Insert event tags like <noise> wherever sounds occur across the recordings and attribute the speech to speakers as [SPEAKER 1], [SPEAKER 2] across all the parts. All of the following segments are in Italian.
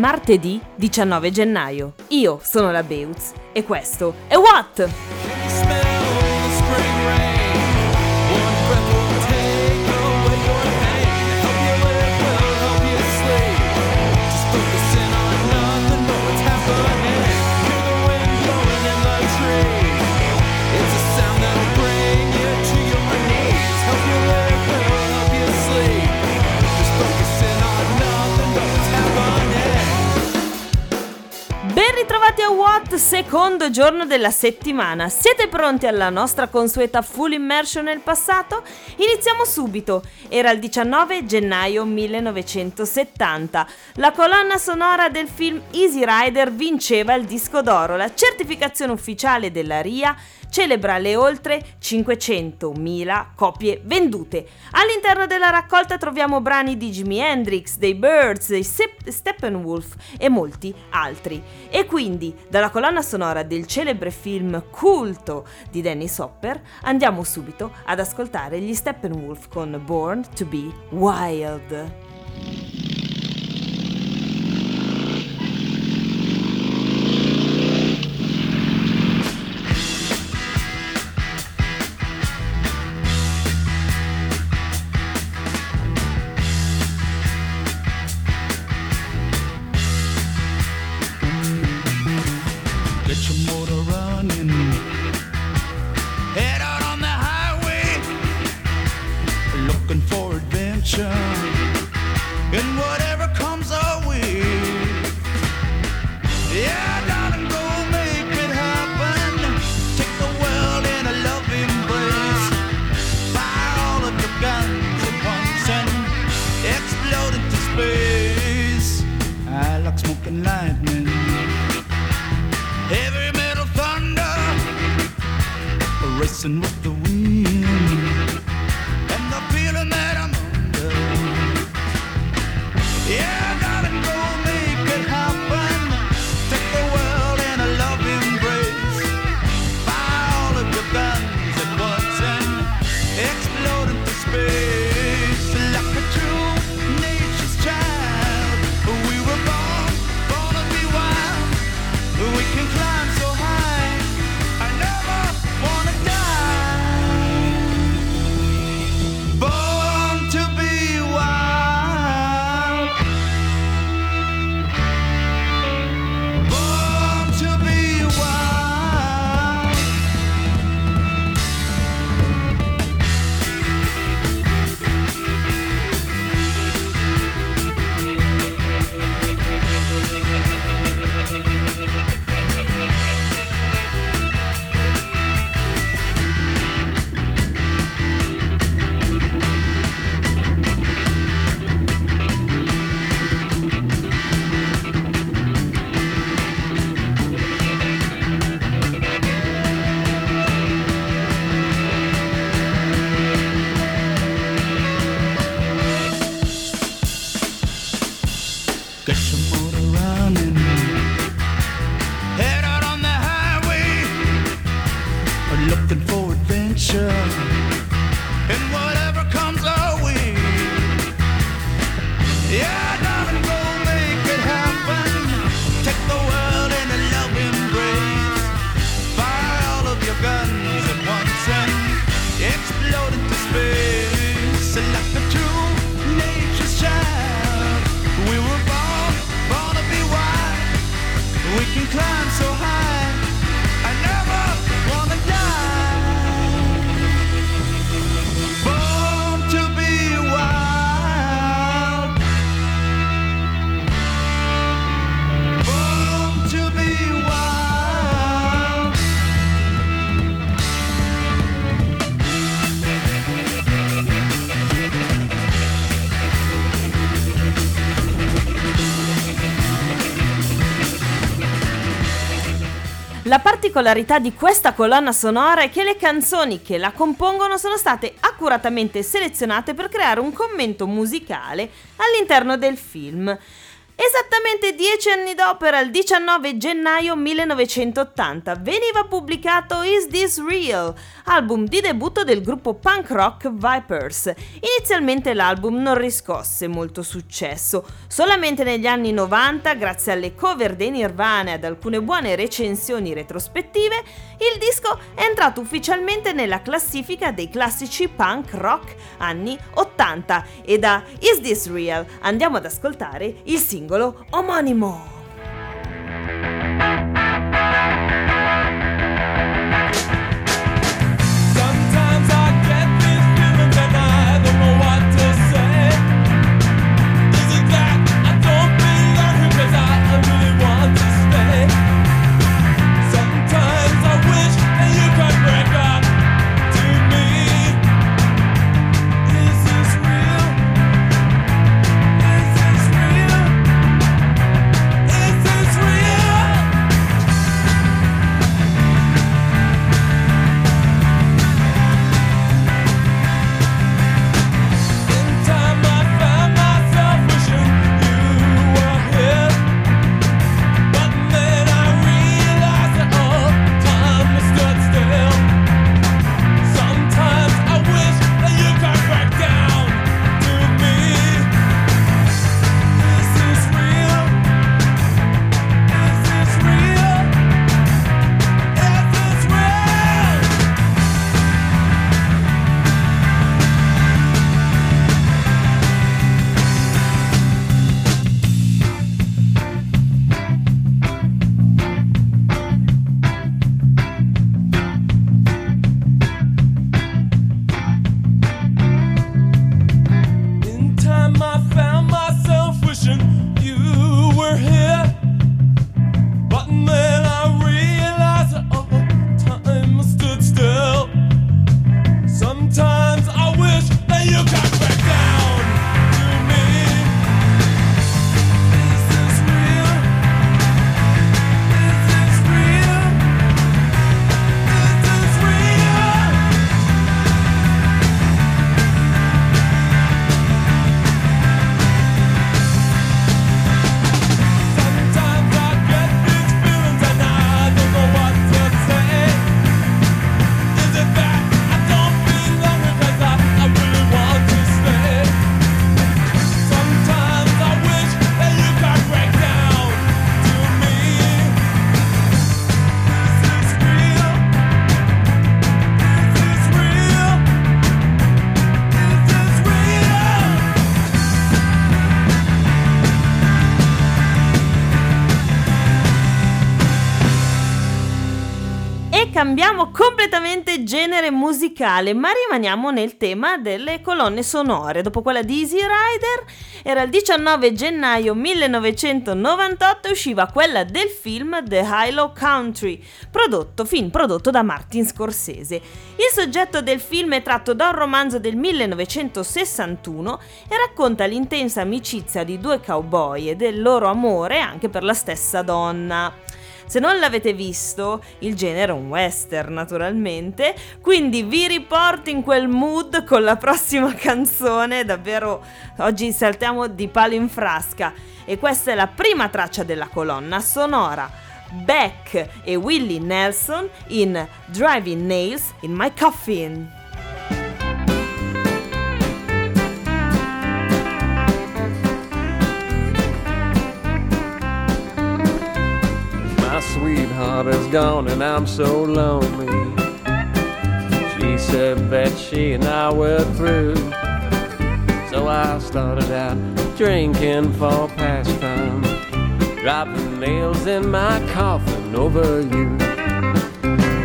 [SPEAKER 1] martedì 19 gennaio. Io sono la Beutz e questo è What? Ritrovati a What, secondo giorno della settimana. Siete pronti alla nostra consueta full immersion nel passato? Iniziamo subito. Era il 19 gennaio 1970. La colonna sonora del film Easy Rider vinceva il disco d'oro, la certificazione ufficiale della RIA celebra le oltre 500.000 copie vendute. All'interno della raccolta troviamo brani di Jimi Hendrix, dei Birds, dei Steppenwolf e molti altri. E quindi, dalla colonna sonora del celebre film culto di Dennis Hopper, andiamo subito ad ascoltare gli Steppenwolf con Born to be Wild. racing with the wind. La particolarità di questa colonna sonora è che le canzoni che la compongono sono state accuratamente selezionate per creare un commento musicale all'interno del film.
[SPEAKER 2] Esattamente dieci anni dopo, era il 19 gennaio 1980, veniva pubblicato Is This Real, album di debutto del gruppo punk rock Vipers. Inizialmente l'album non riscosse molto successo, solamente negli anni 90, grazie alle cover dei Nirvana e ad alcune buone recensioni retrospettive, il disco è entrato ufficialmente nella classifica dei classici punk rock anni 80 e da Is This Real andiamo ad ascoltare il singolo singolo omonimo. Completamente genere musicale, ma rimaniamo nel tema delle colonne sonore. Dopo quella di Easy Rider, era il 19 gennaio 1998 e usciva quella del film The Hilo Country, prodotto, film prodotto da Martin Scorsese. Il soggetto del film è tratto da un romanzo del 1961 e racconta l'intensa amicizia di due cowboy e del loro amore anche per la stessa donna. Se non l'avete visto, il genere è un western naturalmente, quindi vi riporto in quel mood con la prossima <laughs> canzone, davvero oggi saltiamo di palo in frasca e questa è la prima traccia della colonna sonora. Beck e Willie Nelson in Driving Nails in My Coffin.
[SPEAKER 3] Sweetheart is gone and I'm so lonely. She said that she and I were through. So I started out drinking for pastime, dropping nails in my coffin over you.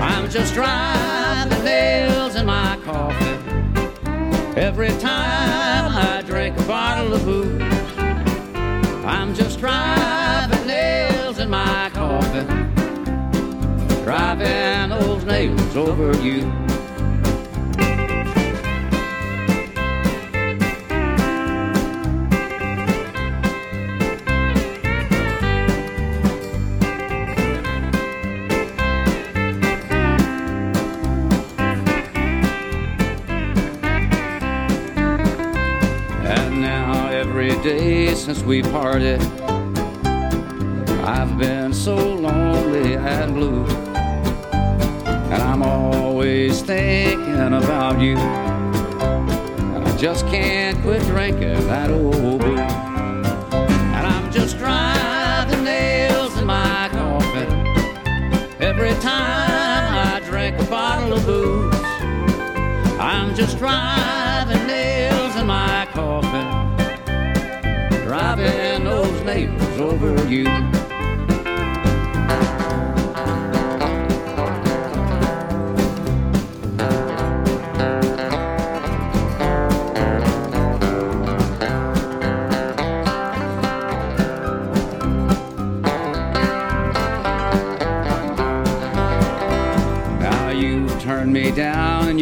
[SPEAKER 3] I'm just driving nails in my coffin every time I drink a bottle of booze. I'm just driving driving those nails over you. And now every day since we parted
[SPEAKER 4] I've been so lonely and blue. Always thinking about you. And I just can't quit drinking that old booze. And I'm just driving nails in my coffin every time I drink a bottle of booze. I'm just driving nails in my coffin, driving those nails over you.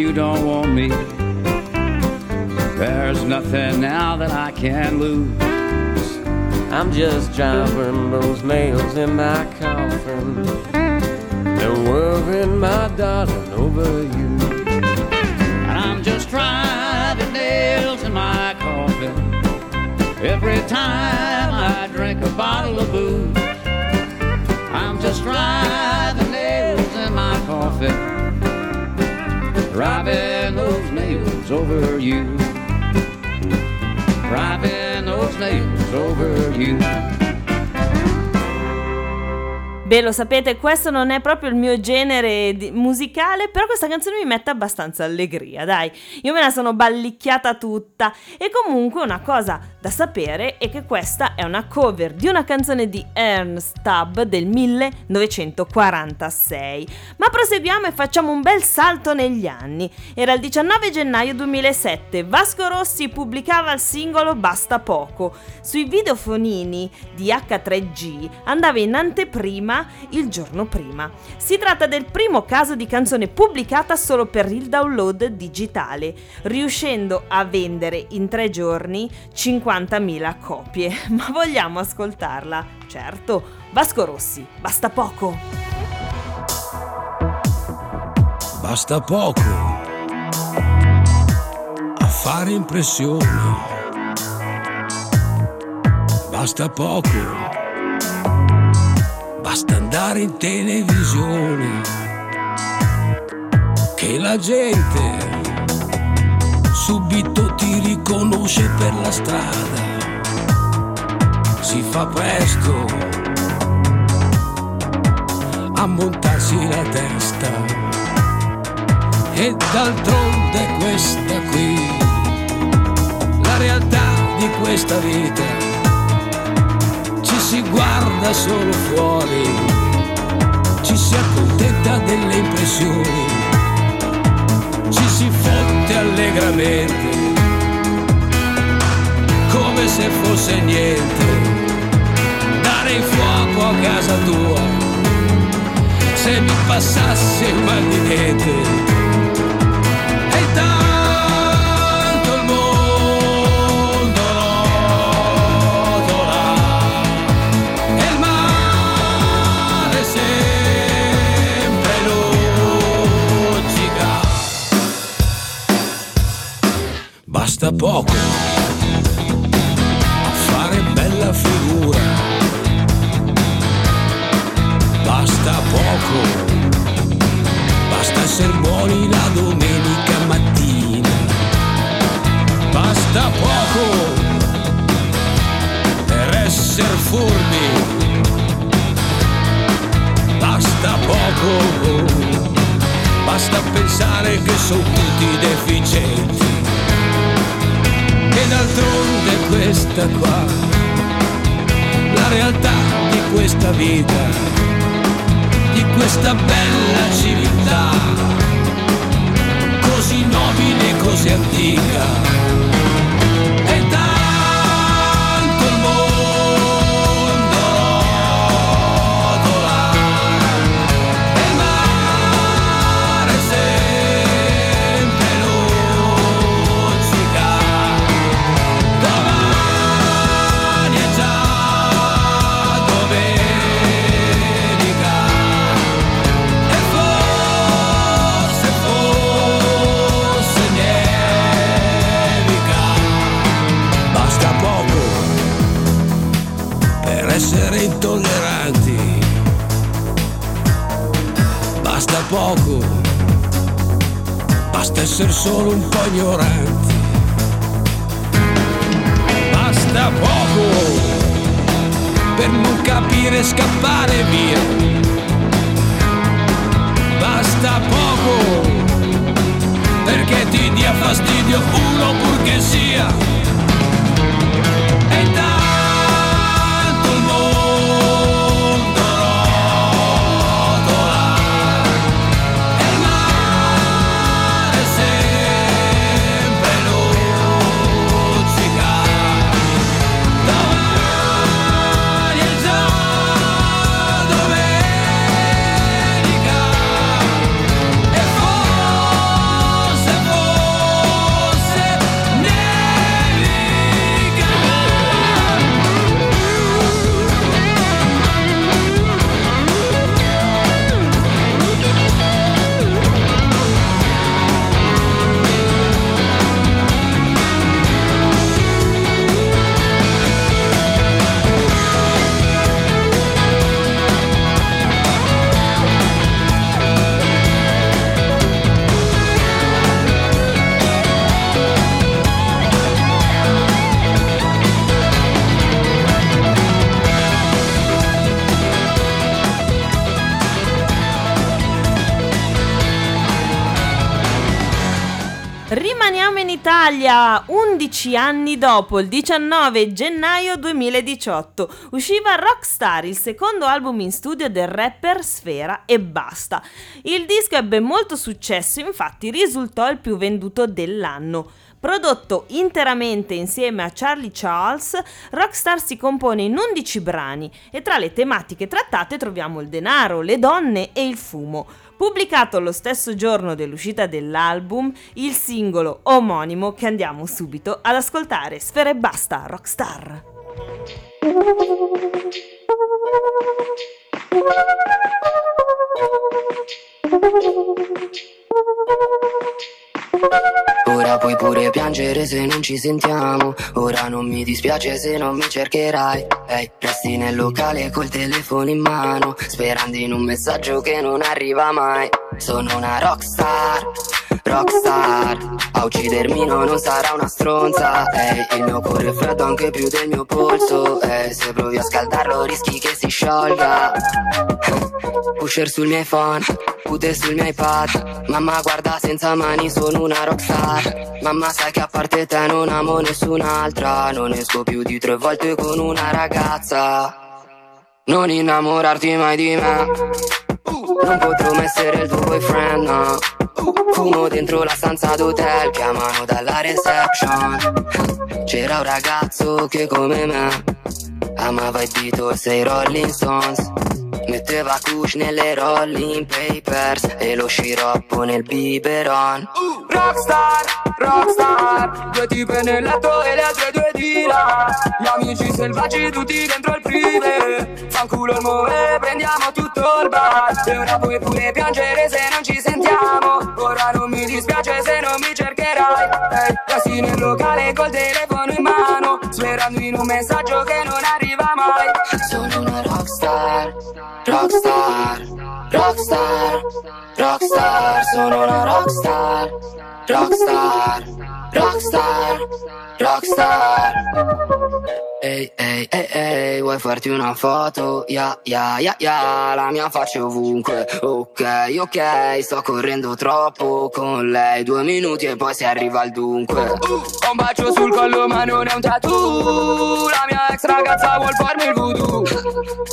[SPEAKER 4] You don't want me. There's nothing now that I can lose.
[SPEAKER 3] I'm just driving those nails in my coffin and worrying my darling over you.
[SPEAKER 4] And I'm just driving nails in my coffin every time I drink a bottle of booze. I'm just driving nails in my coffin, driving those nails over you. Driving those nails over you.
[SPEAKER 2] Beh, lo sapete, questo non è proprio il mio genere di- musicale, però questa canzone mi mette abbastanza allegria, dai. Io me la sono ballicchiata tutta. E comunque una cosa da sapere è che questa è una cover di una canzone di Ernst Tubb del 1946. Ma proseguiamo e facciamo un bel salto negli anni. Era il 19 gennaio 2007, Vasco Rossi pubblicava il singolo Basta poco. Sui videofonini di H3G andava in anteprima il giorno prima. Si tratta del primo caso di canzone pubblicata solo per il download digitale, riuscendo a vendere in tre giorni 50.000 copie. <laughs> Ma vogliamo ascoltarla? Certo, Vasco Rossi, basta poco.
[SPEAKER 5] Basta poco a fare impressione. Basta poco. Basta andare in televisione. Che la gente subito ti riconosce per la strada. Si fa presto a montarsi la testa. E d'altronde questa qui, la realtà di questa vita, ci si guarda solo fuori, ci si accontenta delle impressioni, ci si fotte allegramente, come se fosse niente, dare il fuoco a casa tua, se mi passasse il mal di niente basta poco a fare bella figura basta poco Basta essere buoni la domenica mattina. Basta poco per essere furbi. Basta poco. Basta pensare che sono tutti deficienti. D'altronde questa qua, la realtà di questa vita di questa bella civiltà, così nobile così antica. Essere solo un po' ignoranti. Basta poco per non capire scappare via. Basta poco perché ti dia fastidio uno purché sia.
[SPEAKER 2] 11 anni dopo, il 19 gennaio 2018, usciva Rockstar, il secondo album in studio del rapper Sfera e basta. Il disco ebbe molto successo, infatti risultò il più venduto dell'anno. Prodotto interamente insieme a Charlie Charles, Rockstar si compone in 11 brani e tra le tematiche trattate troviamo il denaro, le donne e il fumo. Pubblicato lo stesso giorno dell'uscita dell'album, il singolo omonimo che andiamo subito ad ascoltare. Sfera e basta, Rockstar. <laughs>
[SPEAKER 6] Ora puoi pure piangere se non ci sentiamo. Ora non mi dispiace se non mi cercherai. Ehi, resti nel locale col telefono in mano. Sperando in un messaggio che non arriva mai. Sono una rockstar, rockstar. A uccidermi no, non sarà una stronza. Ehi, il mio cuore è freddo anche più del mio polso. Ehi, se provi a scaldarlo rischi che si sciolga. <laughs> Pusher sul mio iPhone, pute sul mio iPad. Mamma guarda senza mani, sono una rockstar. Mamma sai che a parte te non amo nessun'altra. Non esco più di tre volte con una ragazza. Non innamorarti mai di me. Non potrò mai essere il tuo boyfriend, no. Fumo dentro la stanza d'hotel, chiamano dalla reception. C'era un ragazzo che come me amava i Beatles e i Rolling Stones. Metteva kush nelle rolling papers e lo sciroppo nel biberon. Rockstar, rockstar, due tipe nel letto e le altre due di là. Gli amici selvaggi tutti dentro il prive. Fanculo il move, prendiamo tutto il bar. E ora puoi pure piangere se non ci sentiamo. Ora non mi dispiace se non mi cercherai. Ehi, resti nel locale col telefono in mano. Sperando in un messaggio che non arriva mai. Sono una rockstar, rockstar, rockstar, rockstar. Sono una rockstar, rockstar, rockstar, rockstar. Ehi, ehi, ehi, ehi, vuoi farti una foto? Ya, ya, ya, ya, la mia faccia ovunque. Ok, ok, sto correndo troppo con lei. Due minuti e poi si arriva al dunque. Ho un bacio sul collo ma non è un tattoo. La mia ex ragazza vuol farmi il voodoo.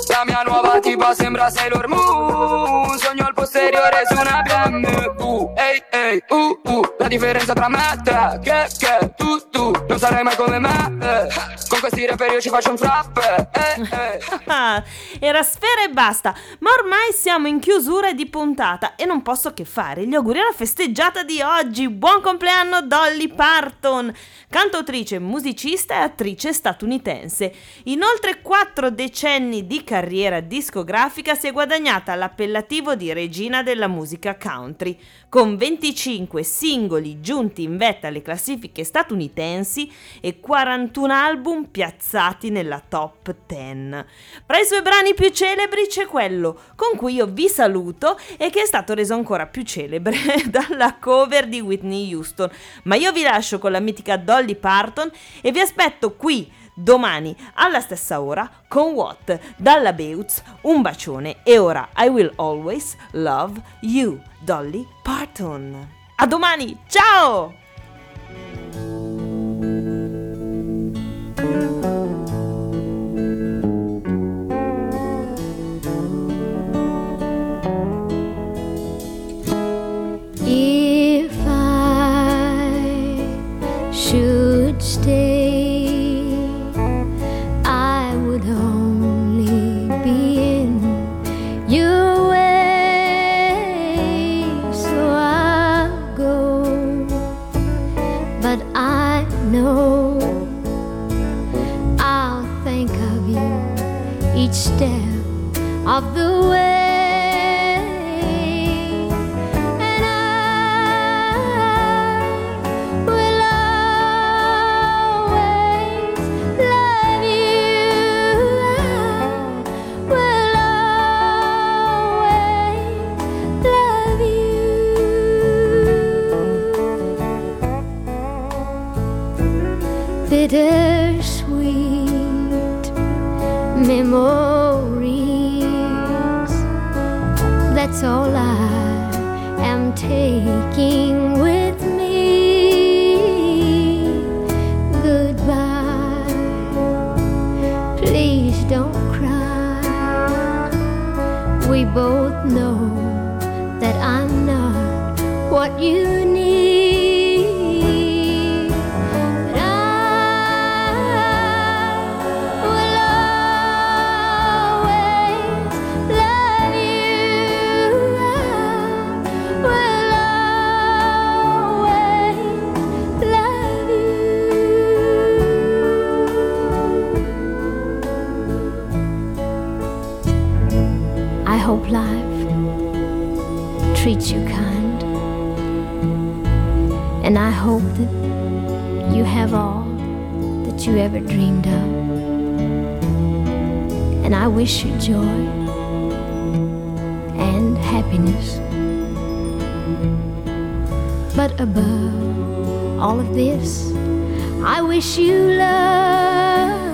[SPEAKER 6] La mia nuova tipa sembra Sailor Moon. Sogno al posteriore su una BMW. Ehi, ehi, uh, uh, la differenza tra me e te. Che, che, tu, tu, non sarai mai come me. eh. Con questi rapper io ci faccio un flap. Eh, eh.
[SPEAKER 2] Ah, Era sfera e basta, ma ormai siamo in chiusura di puntata e non posso che fare gli auguri alla festeggiata di oggi. Buon compleanno Dolly Parton, cantautrice, musicista e attrice statunitense. In oltre quattro decenni di carriera discografica si è guadagnata l'appellativo di regina della musica country, con 25 singoli giunti in vetta alle classifiche statunitensi e 41 album album piazzati nella top 10. Fra i suoi brani più celebri c'è quello con cui io vi saluto e che è stato reso ancora più celebre <laughs> dalla cover di Whitney Houston. Ma io vi lascio con la mitica Dolly Parton e vi aspetto qui domani alla stessa ora con What dalla Beutz. Un bacione e ora I will always love you, Dolly Parton. A domani, ciao!
[SPEAKER 7] What you happiness. But above all of this, I wish you love.